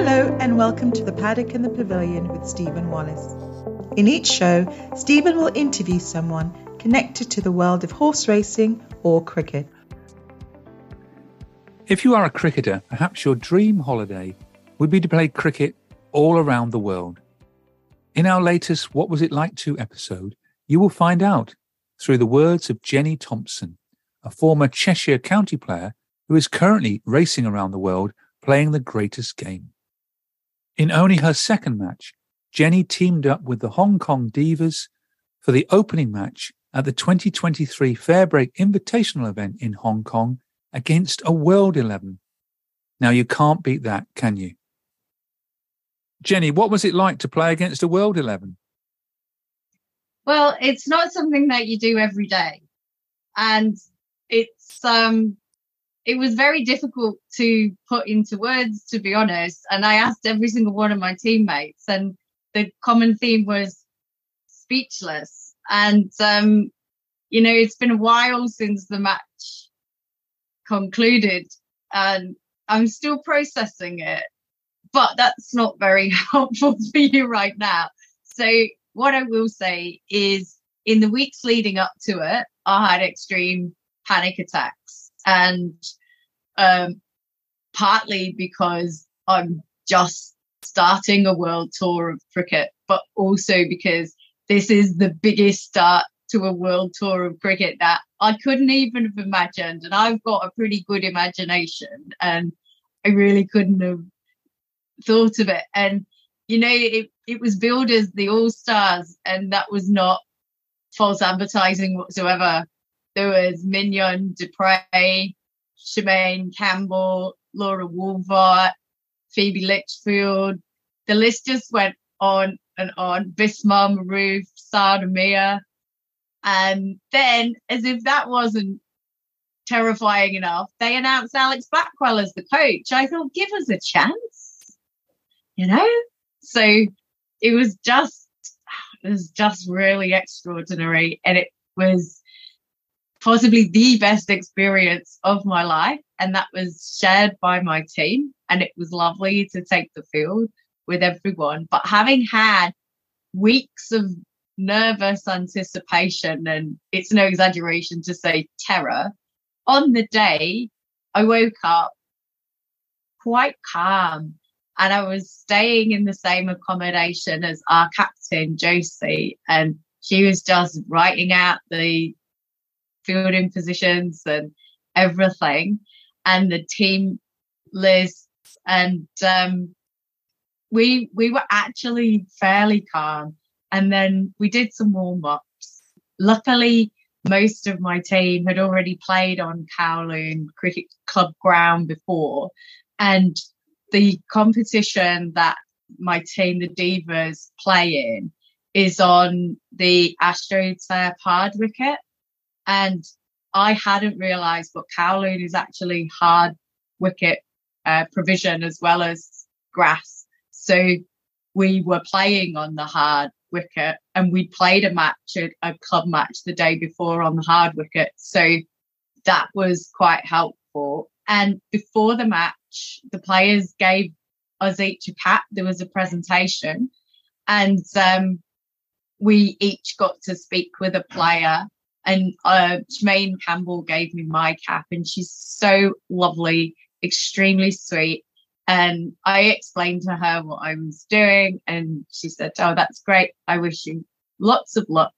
Hello, and welcome to the Paddock and the Pavilion with Stephen Wallace. In each show, Stephen will interview someone connected to the world of horse racing or cricket. If you are a cricketer, perhaps your dream holiday would be to play cricket all around the world. In our latest What Was It Like To episode, you will find out through the words of Jenny Thompson, a former Cheshire County player who is currently racing around the world playing the greatest game. In only her second match, Jenny teamed up with the Hong Kong Divas for the opening match at the 2023 Fairbreak Invitational event in Hong Kong against a World 11. Now you can't beat that, can you? Jenny, what was it like to play against a World 11? Well, it's not something that you do every day. And it's um it was very difficult to put into words, to be honest. And I asked every single one of my teammates, and the common theme was speechless. And, um, you know, it's been a while since the match concluded, and I'm still processing it, but that's not very helpful for you right now. So, what I will say is, in the weeks leading up to it, I had extreme panic attacks. And um, partly because I'm just starting a world tour of cricket, but also because this is the biggest start to a world tour of cricket that I couldn't even have imagined. And I've got a pretty good imagination and I really couldn't have thought of it. And, you know, it, it was billed as the All Stars, and that was not false advertising whatsoever. There was Mignon, du Preez, Shemaine Campbelle, Laura Wolvaardt, Phoebe Litchfield. The list just went on and on. Bismah Maroof, Sana Mir. And then, as if that wasn't terrifying enough, they announced Alex Blackwell as the coach. I thought, give us a chance, you know? So it was just, it was just really extraordinary. And it was possibly the best experience of my life. And that was shared by my team. And it was lovely to take the field with everyone. But having had weeks of nervous anticipation, and it's no exaggeration to say terror, on the day I woke up quite calm. And I was staying in the same accommodation as our captain, Josie, and she was just writing out the fielding positions and everything, and the team lists. And um, we we were actually fairly calm. And then we did some warm ups. Luckily, most of my team had already played on Kowloon Cricket Club ground before, and the competition that my team, the Divas, play in is on the AstroTurf hard wicket. And I hadn't realised, but Kowloon is actually hard wicket uh, provision as well as grass. So we were playing on the hard wicket and we played a match, a club match the day before on the hard wicket. So that was quite helpful. And before the match, the players gave us each a cap. There was a presentation and um, we each got to speak with a player and uh, Shemaine Campbelle gave me my cap, and she's so lovely, extremely sweet. And I explained to her what I was doing, and she said, Oh, that's great. I wish you lots of luck.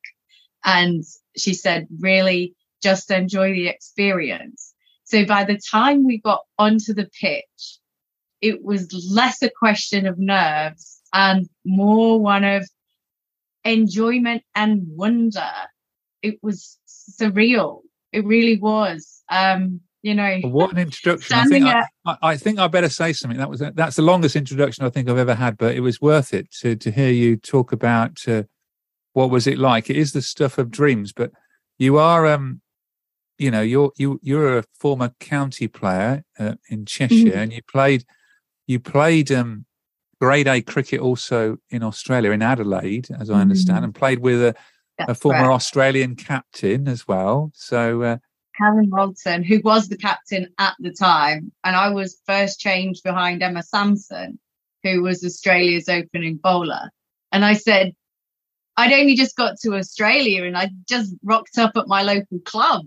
And she said, Really, just enjoy the experience. So by the time we got onto the pitch, it was less a question of nerves and more one of enjoyment and wonder it was surreal. It really was. Um, you know. What an introduction! I think I, I, I, think I better say something. That was that's the longest introduction I think I've ever had, but it was worth it to to hear you talk about uh, what was it like. It is the stuff of dreams, but you are um you know you're you you're a former county player uh, in Cheshire, mm-hmm. and you played you played um grade A cricket also in Australia in Adelaide, as I understand, mm-hmm. and played with a, a former Australian captain as well. So. Uh, Karen Rolton, who was the captain at the time, and I was first changed behind Emma Sampson, who was Australia's opening bowler. And I said, I'd only just got to Australia and I just rocked up at my local club.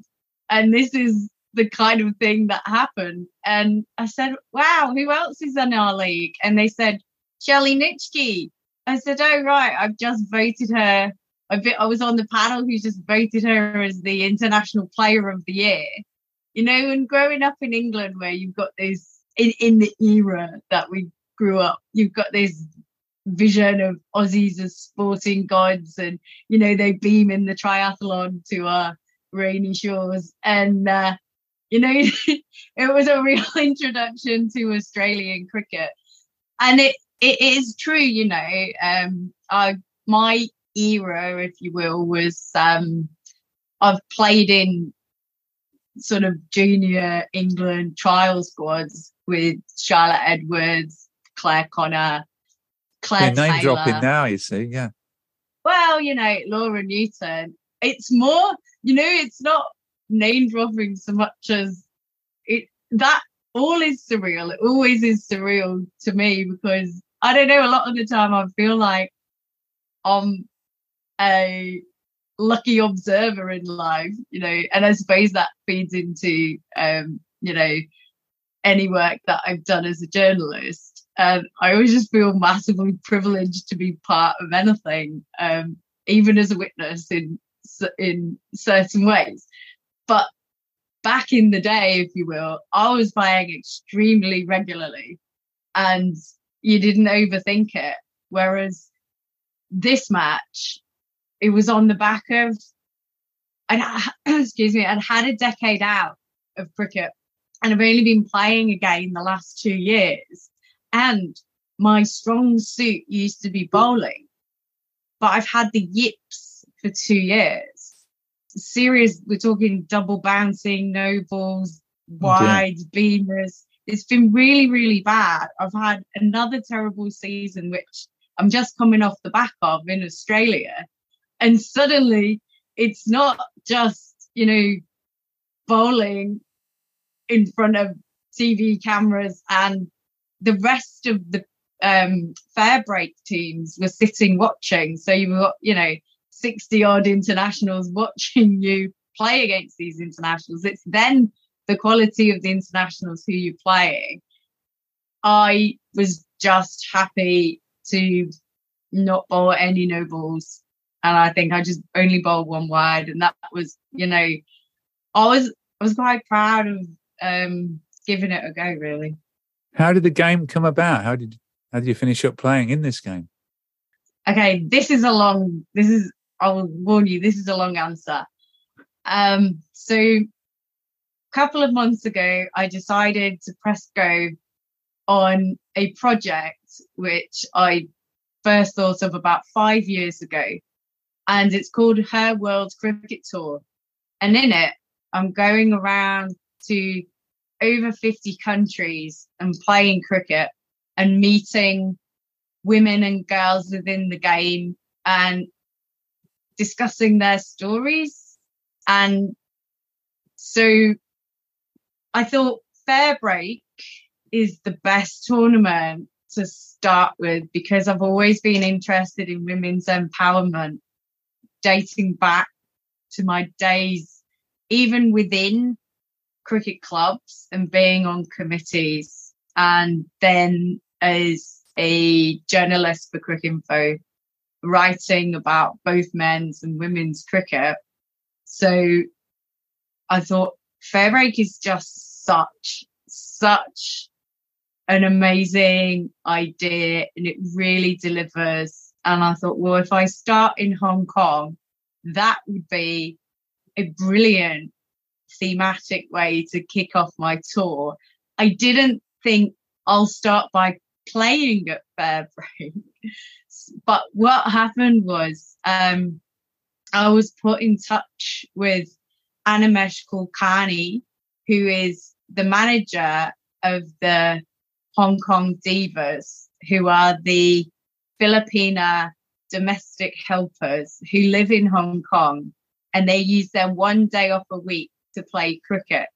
And this is the kind of thing that happened. And I said, Wow, who else is in our league? And they said, Shelley Nitschke. I said, Oh, right, I've just voted her bit, I was on the panel who just voted her as the international player of the year. You know, and growing up in England where you've got this in, in the era that we grew up, you've got this vision of Aussies as sporting gods and you know they beam in the triathlon to our rainy shores and uh, you know it was a real introduction to Australian cricket and it it is true you know um I my era, if you will, was um, I've played in sort of junior England trial squads with Charlotte Edwards, Clare Connor, Claire yeah, name Taylor. dropping now, you see, yeah. Well, you know, Laura Newton. It's more, you know, it's not name dropping so much as it that all is surreal. It always is surreal to me because I don't know, a lot of the time I feel like I'm a lucky observer in life, you know, and I suppose that feeds into, um, you know, any work that I've done as a journalist. And I always just feel massively privileged to be part of anything, um, even as a witness in in certain ways. But back in the day, if you will, I was buying extremely regularly, and you didn't overthink it. Whereas this match, it was on the back of, and excuse me, I'd had a decade out of cricket and I've only been playing again the last two years. And my strong suit used to be bowling, but I've had the yips for two years. Serious, we're talking double bouncing, no balls, wide oh beamers. It's been really, really bad. I've had another terrible season, which I'm just coming off the back of in Australia and suddenly it's not just you know bowling in front of TV cameras and the rest of the um, fair break teams were sitting watching. So you got, you know, 60 odd internationals watching you play against these internationals. It's then the quality of the internationals who you're playing. I was just happy to not bowl any no balls and I think I just only bowled one wide, and that was, you know, I was I was quite proud of um, giving it a go. Really. How did the game come about? How did how did you finish up playing in this game? Okay, this is a long. This is I'll warn you. This is a long answer. Um, so a couple of months ago, I decided to press go on a project which I first thought of about five years ago and it's called Her World Cricket Tour. And in it, I'm going around to over 50 countries and playing cricket and meeting women and girls within the game and discussing their stories. And so I thought Fair Break is the best tournament to start with because I've always been interested in women's empowerment dating back to my days, even within cricket clubs and being on committees, and then as a journalist for Cricinfo, writing about both men's and women's cricket. So I thought Fair Break is just such, such an amazing idea and it really delivers and I thought, well, if I start in Hong Kong, that would be a brilliant thematic way to kick off my tour. I didn't think I'll start by playing at Fairbreak. but what happened was um, I was put in touch with Animesh Kulkarni, who is the manager of the Hong Kong Divas, who are the Filipina domestic helpers who live in Hong Kong and they use their one day off a week to play cricket.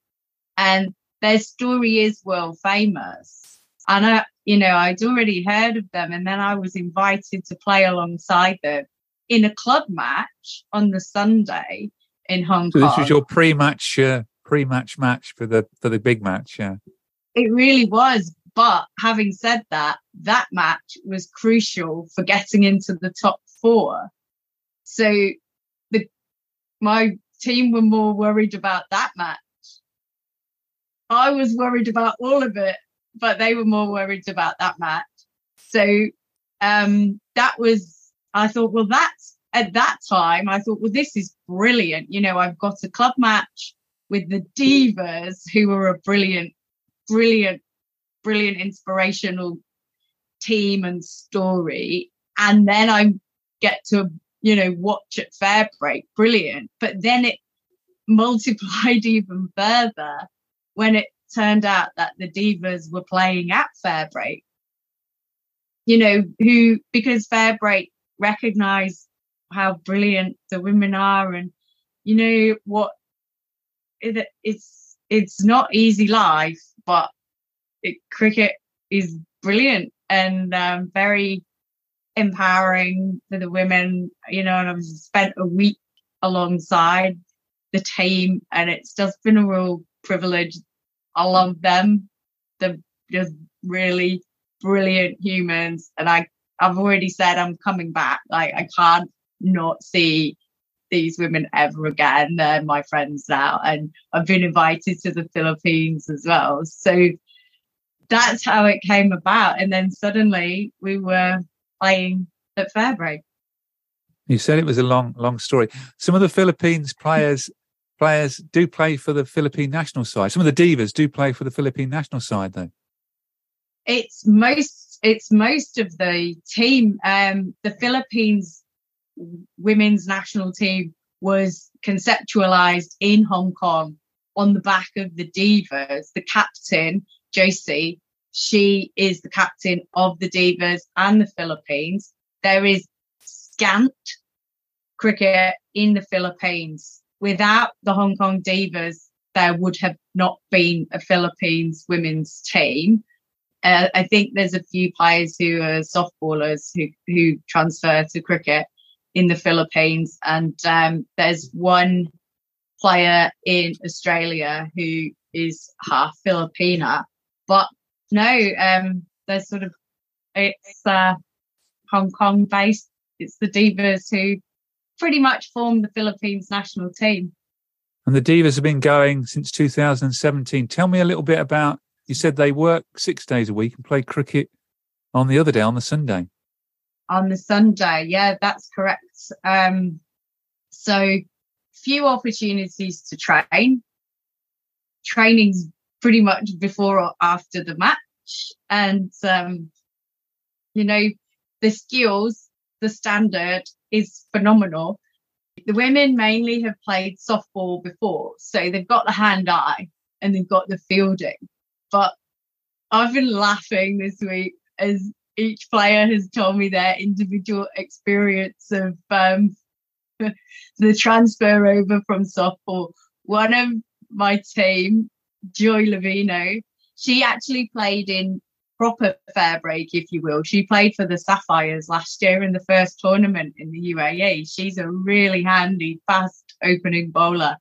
And their story is world famous. And I, you know, I'd already heard of them. And then I was invited to play alongside them in a club match on the Sunday in Hong so Kong. This was your pre-match, uh, pre-match match for the for the big match, yeah. It really was. But having said that, that match was crucial for getting into the top four. So the my team were more worried about that match. I was worried about all of it, but they were more worried about that match. So um, that was, I thought, well, that's at that time, I thought, well, this is brilliant. You know, I've got a club match with the Divas, who are a brilliant, brilliant, brilliant, inspirational team and story. And then I get to, you know, watch at Fairbreak. Brilliant. But then it multiplied even further when it turned out that the divas were playing at Fairbreak. You know, who because Fairbreak recognise how brilliant the women are, and you know what, it, it's it's not easy life, but it, cricket is brilliant and um, very empowering for the women. You know, and I've spent a week alongside the team, and it's just been a real privilege I love them. They're just really brilliant humans. And I, I've already said I'm coming back. Like I can't not see these women ever again. They're my friends now. And I've been invited to the Philippines as well. So that's how it came about. And then suddenly we were playing at Fairbreak. You said it was a long, long story. Some of the Philippines players players do play for the Philippine national side. Some of the divas do play for the Philippine national side, though. It's most it's most of the team. Um, the Philippines women's national team was conceptualized in Hong Kong on the back of the divas. The captain, Josie, she is the captain of the divas and the Philippines. There is scant cricket in the Philippines without the Hong Kong Divas, there would have not been a Philippines women's team. Uh, I think there's a few players who are softballers who, who transfer to cricket in the Philippines. And um, there's one player in Australia who is half Filipina. But no, um, there's sort of, it's uh, Hong Kong based. It's the Divas who pretty much formed the Philippines national team. And the Divas have been going since 2017. Tell me a little bit about. You said they work six days a week and play cricket on the other day, on the Sunday. On the Sunday, yeah, that's correct. Um, so few opportunities to train. Training's pretty much before or after the match, and um, you know the skills, the standard is phenomenal. The women mainly have played softball before, so they've got the hand eye and they've got the fielding. But I've been laughing this week as each player has told me their individual experience of um, the transfer over from softball. One of my team, Joy Levino, she actually played in proper fair break, if you will. She played for the Sapphires last year in the first tournament in the UAE. She's a really handy, fast opening bowler.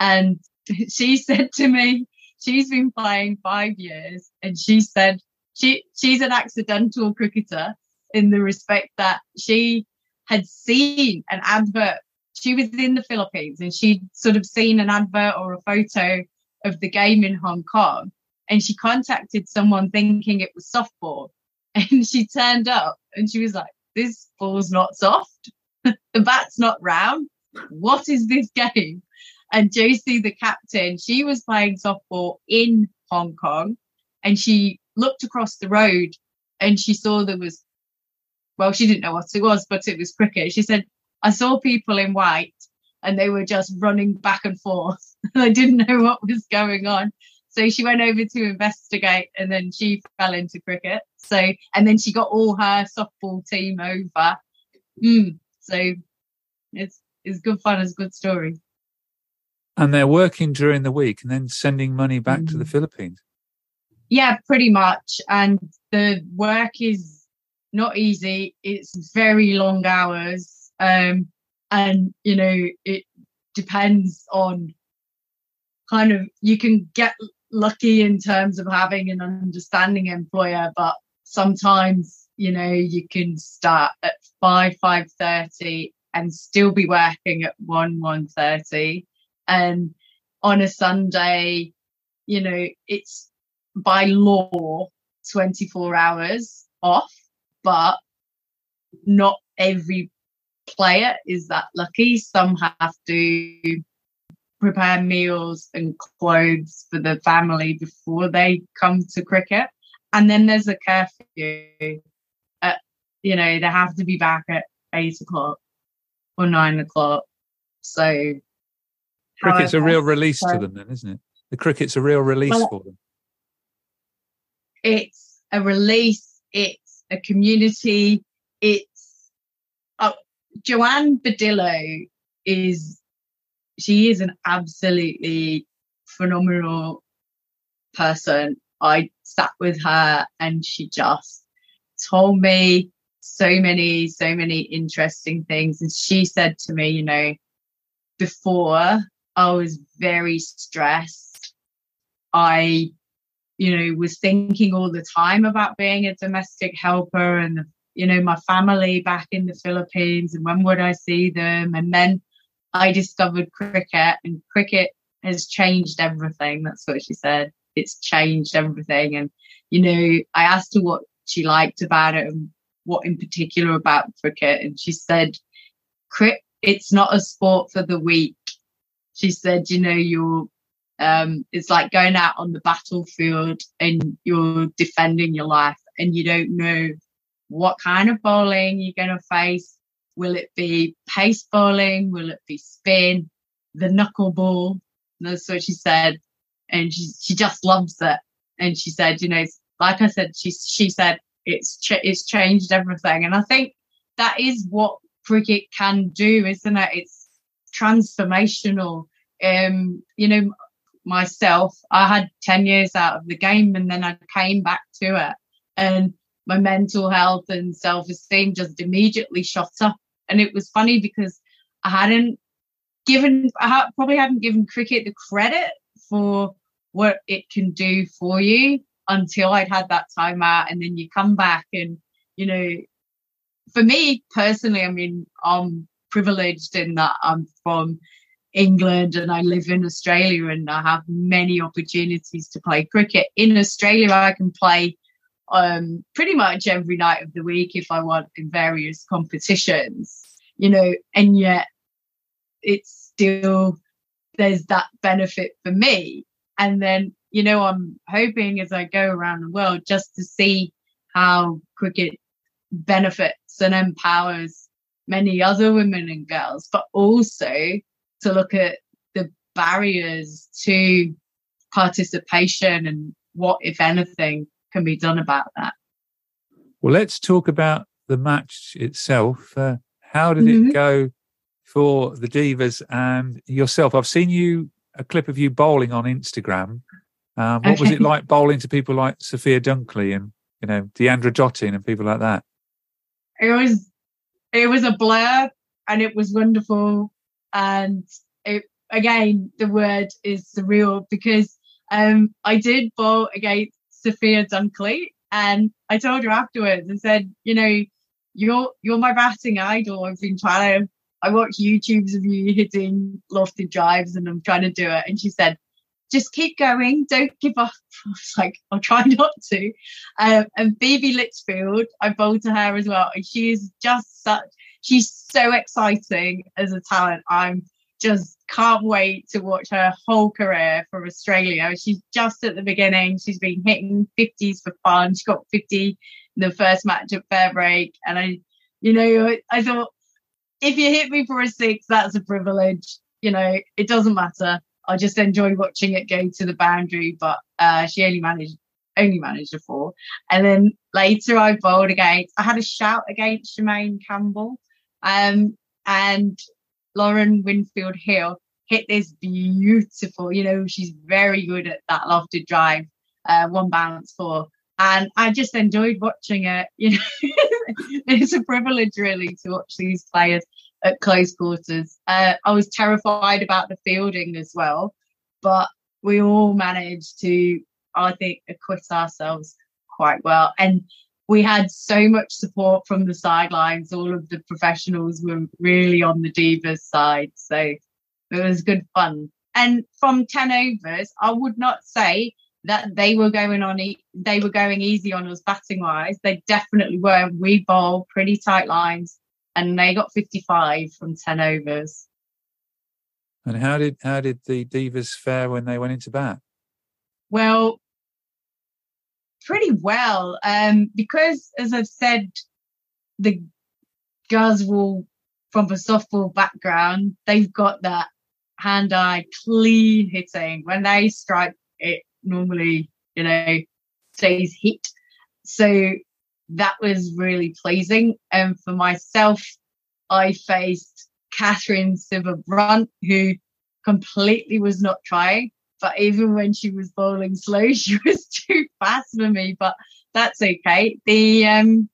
And she said to me, she's been playing five years, and she said she she's an accidental cricketer in the respect that she had seen an advert. She was in the Philippines and she'd sort of seen an advert or a photo of the game in Hong Kong and she contacted someone thinking it was softball. And she turned up and she was like, This ball's not soft. the bat's not round. What is this game? And Josie, the captain, she was playing softball in Hong Kong and she looked across the road and she saw there was, well, she didn't know what it was, but it was cricket. She said, I saw people in white and they were just running back and forth. I didn't know what was going on. So she went over to investigate and then she fell into cricket. So, and then she got all her softball team over. Mm, so it's, it's good fun. It's a good story. And they're working during the week and then sending money back mm. to the mm. Philippines. Yeah, pretty much. And the work is not easy. It's very long hours. Um, and, you know, it depends on kind of, you can get lucky in terms of having an understanding employer, but sometimes, you know, you can start at 5, 5.30 and still be working at 1, 1.30. And on a Sunday, you know, it's by law 24 hours off, but not every player is that lucky. Some have to prepare meals and clothes for the family before they come to cricket. And then there's a curfew. At, you know, they have to be back at eight o'clock or nine o'clock. So cricket's however, a real release so, to them, then, isn't it? The cricket's a real release well, for them it's a release, it's a community, it's oh, Joanne Badillo is she is an absolutely phenomenal person. I sat with her and she just told me so many, so many interesting things. And she said to me, you know, before I was very stressed. I you know, was thinking all the time about being a domestic helper and, you know, my family back in the Philippines and when would I see them? And then I discovered cricket and cricket has changed everything. That's what she said. It's changed everything. And, you know, I asked her what she liked about it and what in particular about cricket. And she said, it's not a sport for the weak. She said, you know, you're um, it's like going out on the battlefield and you're defending your life and you don't know what kind of bowling you're going to face. Will it be pace bowling? Will it be spin? The knuckleball? That's what she said. And she, she just loves it. And she said, you know, like I said, she, she said, it's, ch- it's changed everything. And I think that is what cricket can do, isn't it? It's transformational. Um, you know, myself. I had 10 years out of the game and then I came back to it. And my mental health and self esteem just immediately shot up. And it was funny because I hadn't given, I probably hadn't given cricket the credit for what it can do for you until I'd had that time out. And then you come back and, you know, for me personally, I mean, I'm privileged in that I'm from England and I live in Australia and I have many opportunities to play cricket. In Australia, I can play um, pretty much every night of the week if I want in various competitions, you know, and yet it's still, there's that benefit for me. And then, you know, I'm hoping as I go around the world just to see how cricket benefits and empowers many other women and girls, but also to look at the barriers to participation and what, if anything, can be done about that. Well, let's talk about the match itself. Uh, how did mm-hmm. it go for the Divas and yourself? I've seen you a clip of you bowling on Instagram. Um, what okay. was it like bowling to people like Sophia Dunkley and you know Deandra Dottin and people like that? It was it was a blur and it was wonderful and it, again, the word is surreal because um, I did bowl against Sophia Dunkley, and I told her afterwards. I said, you know, you're you're my batting idol. I've been trying to. I watch YouTubes of you hitting lofted drives, and I'm trying to do it. And she said, just keep going. Don't give up. I was like, I'll try not to. Um, and Phoebe Litchfield, I bowled to her as well. And she is just such, she's so exciting as a talent. I'm just can't wait to watch her whole career for Australia. She's just at the beginning. She's been hitting 50s for fun. She got 50 in the first match at Fairbreak. And I, you know, I thought if you hit me for a six, that's a privilege. You know, it doesn't matter. I just enjoy watching it go to the boundary, but uh, she only managed only managed a four. And then later I bowled against I had a shout against Shemaine Campbelle. Um, and Lauren Winfield Hill hit this beautiful, you know, she's very good at that lofted drive, uh, one bounce four. And I just enjoyed watching it. You know, it's a privilege really to watch these players at close quarters. Uh, I was terrified about the fielding as well, but we all managed to, I think, acquit ourselves quite well. And we had so much support from the sidelines. All of the professionals were really on the Divas side. So it was good fun. And from 10 overs, I would not say that they were going on, e- they were going easy on us batting wise. They definitely were. We bowled pretty tight lines and they got 55 from 10 overs. And how did how did the Divas fare when they went into bat? Well, pretty well. Um, because as I've said, the girls will from a softball background, they've got that hand-eye clean hitting. When they strike, it normally, you know, stays hit. So that was really pleasing. And for myself, I faced Katherine Sciver-Brunt, who completely was not trying. But even when she was bowling slow, she was too fast for me. But that's okay. The um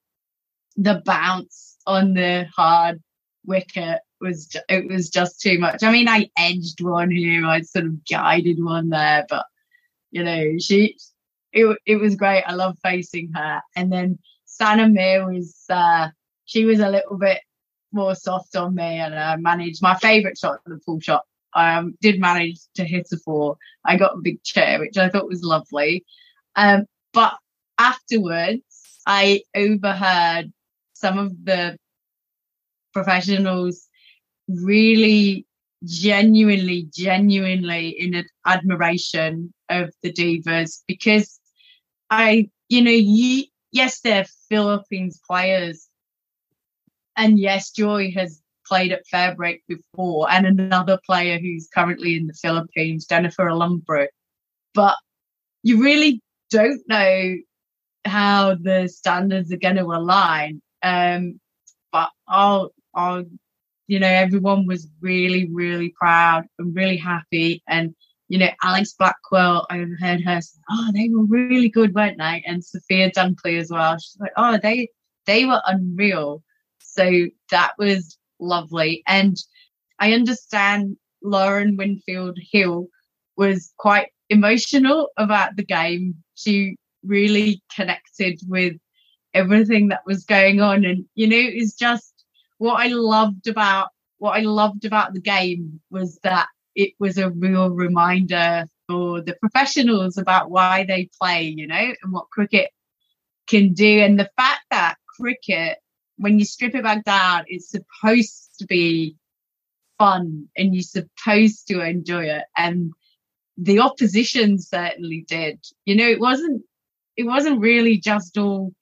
the bounce on the hard wicket was it was just too much. I mean, I edged one here, I sort of guided one there, but you know, she it it was great. I love facing her. And then Sana Mir was uh she was a little bit more soft on me and I managed my favourite shot, the full shot um, did manage to hit a four. I got a big chair, which I thought was lovely. Um, but afterwards, I overheard some of the professionals really genuinely, genuinely in admiration of the divas because I, you know, you, yes, they're Philippines players. And yes, Joy has played at Fairbreak before, and another player who's currently in the Philippines, Jennifer Alumbro. But you really don't know how the standards are going to align. Um, but I'll, I'll, you know, everyone was really, really proud and really happy. And, you know, Alex Blackwell, I heard her say, oh, they were really good, weren't they? And Sophia Dunkley as well. She's like, oh, they, they were unreal. So that was lovely. And I understand Lauren Winfield Hill was quite emotional about the game. She really connected with everything that was going on. And, you know, it's just what I loved about what I loved about the game was that it was a real reminder for the professionals about why they play, you know, and what cricket can do. And the fact that cricket when you strip it back down, it's supposed to be fun and you're supposed to enjoy it. And the opposition certainly did. You know, it wasn't it wasn't really just all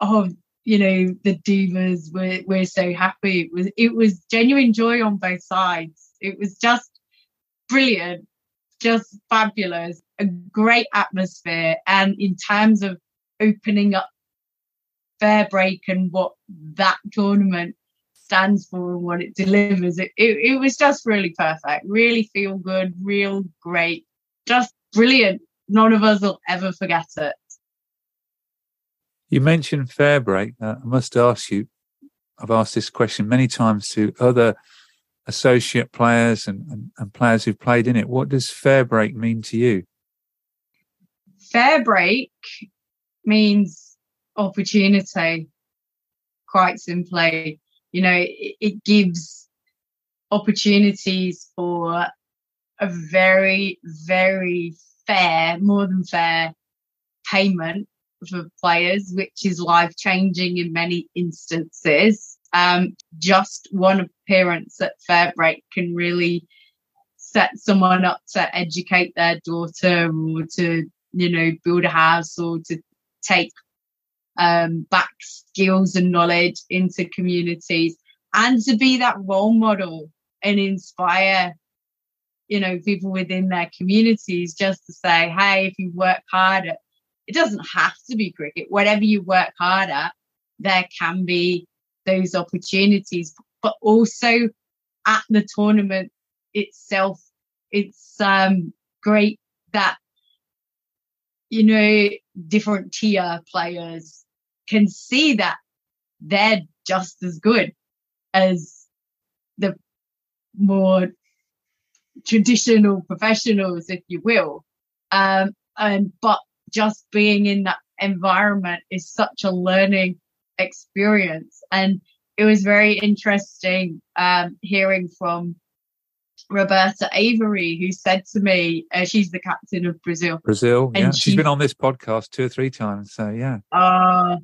oh, you know, the divas we're we're so happy. It was it was genuine joy on both sides. It was just brilliant, just fabulous, a great atmosphere. And in terms of opening up Fairbreak and what that tournament stands for and what it delivers. It, it, it was just really perfect, really feel good, real great, just brilliant. None of us will ever forget it. You mentioned Fairbreak. Uh, I must ask you, I've asked this question many times to other associate players and, and, and players who've played in it. What does Fairbreak mean to you? Fairbreak means opportunity, quite simply. You know, it, it gives opportunities for a very, very fair, more than fair payment for players, which is life changing in many instances. Um, just one appearance at fair break can really set someone up to educate their daughter or to, you know, build a house or to take um, back skills and knowledge into communities and to be that role model and inspire you know people within their communities just to say hey if you work hard at it doesn't have to be cricket. Whatever you work hard at there can be those opportunities but also at the tournament itself it's um great that you know different tier players can see that they're just as good as the more traditional professionals, if you will. Um, and but just being in that environment is such a learning experience. And it was very interesting um, hearing from Roberta Avery, who said to me, uh, she's the captain of Brazil. Brazil, yeah. she's, she's been on this podcast two or three times. So, yeah. Oh,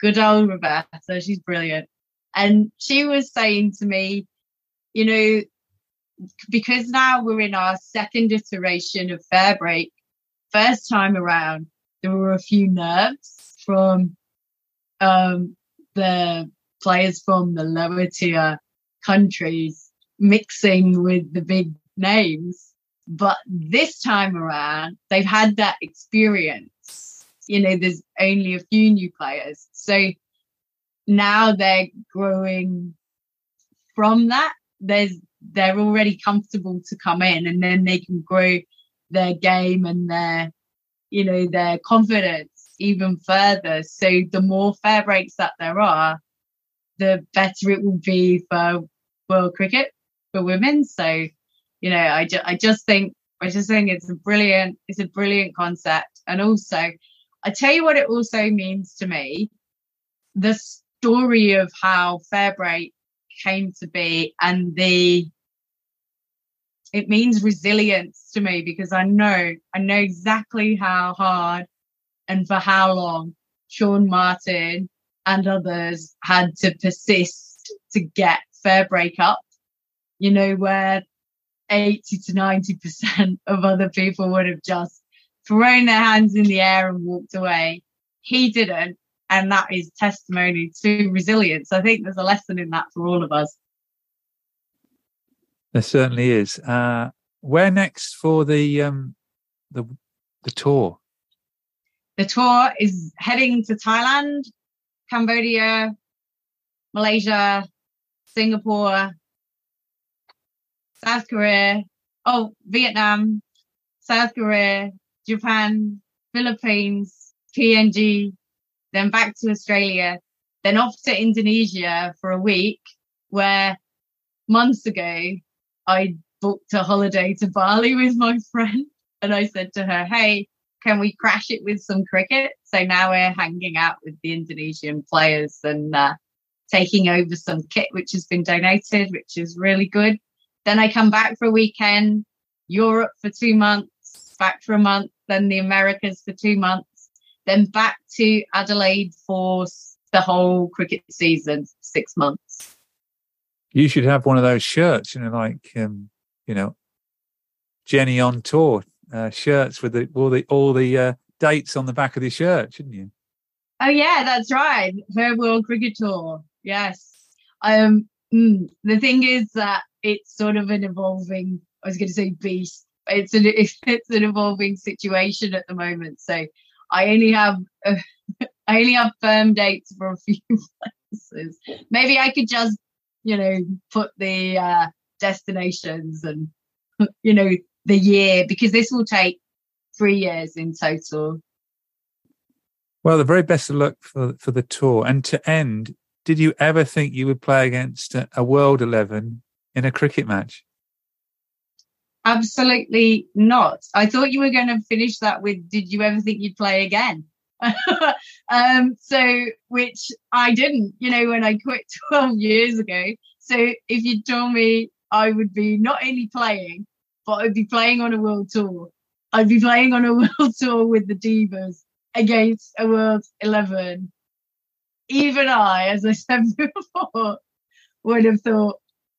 good old Roberta. She's brilliant. And she was saying to me, you know, because now we're in our second iteration of Fair Break, first time around, there were a few nerves from um, the players from the lower tier countries mixing with the big names. But this time around, they've had that experience. You know, there's only a few new players. So now they're growing from that. There's they're already comfortable to come in and then they can grow their game and their you know their confidence even further so the more fair breaks that there are the better it will be for world cricket for women so you know i, ju- I just think i just think it's a brilliant it's a brilliant concept and also i tell you what it also means to me the story of how fair break came to be and the it means resilience to me because I know I know exactly how hard and for how long Shaun Martyn and others had to persist to get fair break up. You know, where 80 to 90% of other people would have just thrown their hands in the air and walked away. He didn't. And that is testimony to resilience. I think there's a lesson in that for all of us. There certainly is. Uh, where next for the um, the the tour? The tour is heading to Thailand, Cambodia, Malaysia, Singapore, South Korea, oh Vietnam, South Korea, Japan, Philippines, PNG, then back to Australia, then off to Indonesia for a week, where months ago I booked a holiday to Bali with my friend and I said to her, Hey, can we crash it with some cricket? So now we're hanging out with the Indonesian players and uh, taking over some kit which has been donated, which is really good. Then I come back for a weekend, Europe for two months, back for a month, then the Americas for two months, then back to Adelaide for the whole cricket season, six months you should have one of those shirts, you know, like um, you know, Jenny on tour uh, shirts with the all the all the uh, dates on the back of the shirt, shouldn't you? Oh yeah, that's right. Fair World Cricket Tour. Yes. Um. Mm, the thing is that it's sort of an evolving. I was going to say beast. It's an it's an evolving situation at the moment. So I only have uh, I only have firm dates for a few places. Maybe I could just you know, put the uh, destinations and, you know, the year, because this will take three years in total. Well, the very best of luck for, for the tour. And to end, did you ever think you would play against a, a World 11 in a cricket match? Absolutely not. I thought you were going to finish that with, did you ever think you'd play again? um, so which I didn't, you know, when I quit 12 years ago. So if you told me I would be not only playing, but I'd be playing on a world tour. I'd be playing on a world tour with the Divas against a world 11. Even I, as I said before, would have thought,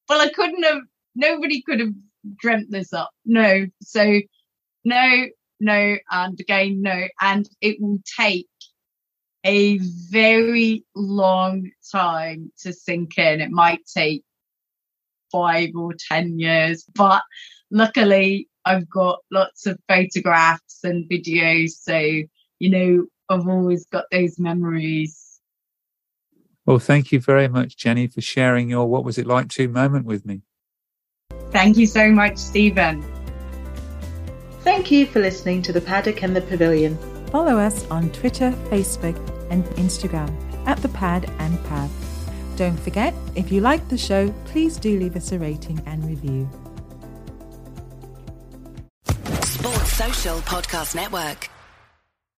well, I couldn't have, nobody could have dreamt this up. No. So, no, no, and again, no. And it will take a very long time to sink in. It might take five or 10 years, but luckily I've got lots of photographs and videos. So, you know, I've always got those memories. Well, thank you very much, Jenny, for sharing your What Was It Like to moment with me. Thank you so much, Stephen. Thank you for listening to The Paddock and the Pavilion. Follow us on Twitter, Facebook, and Instagram at The Pad and Pav. Don't forget, if you like the show, please do leave us a rating and review. Sports Social Podcast Network.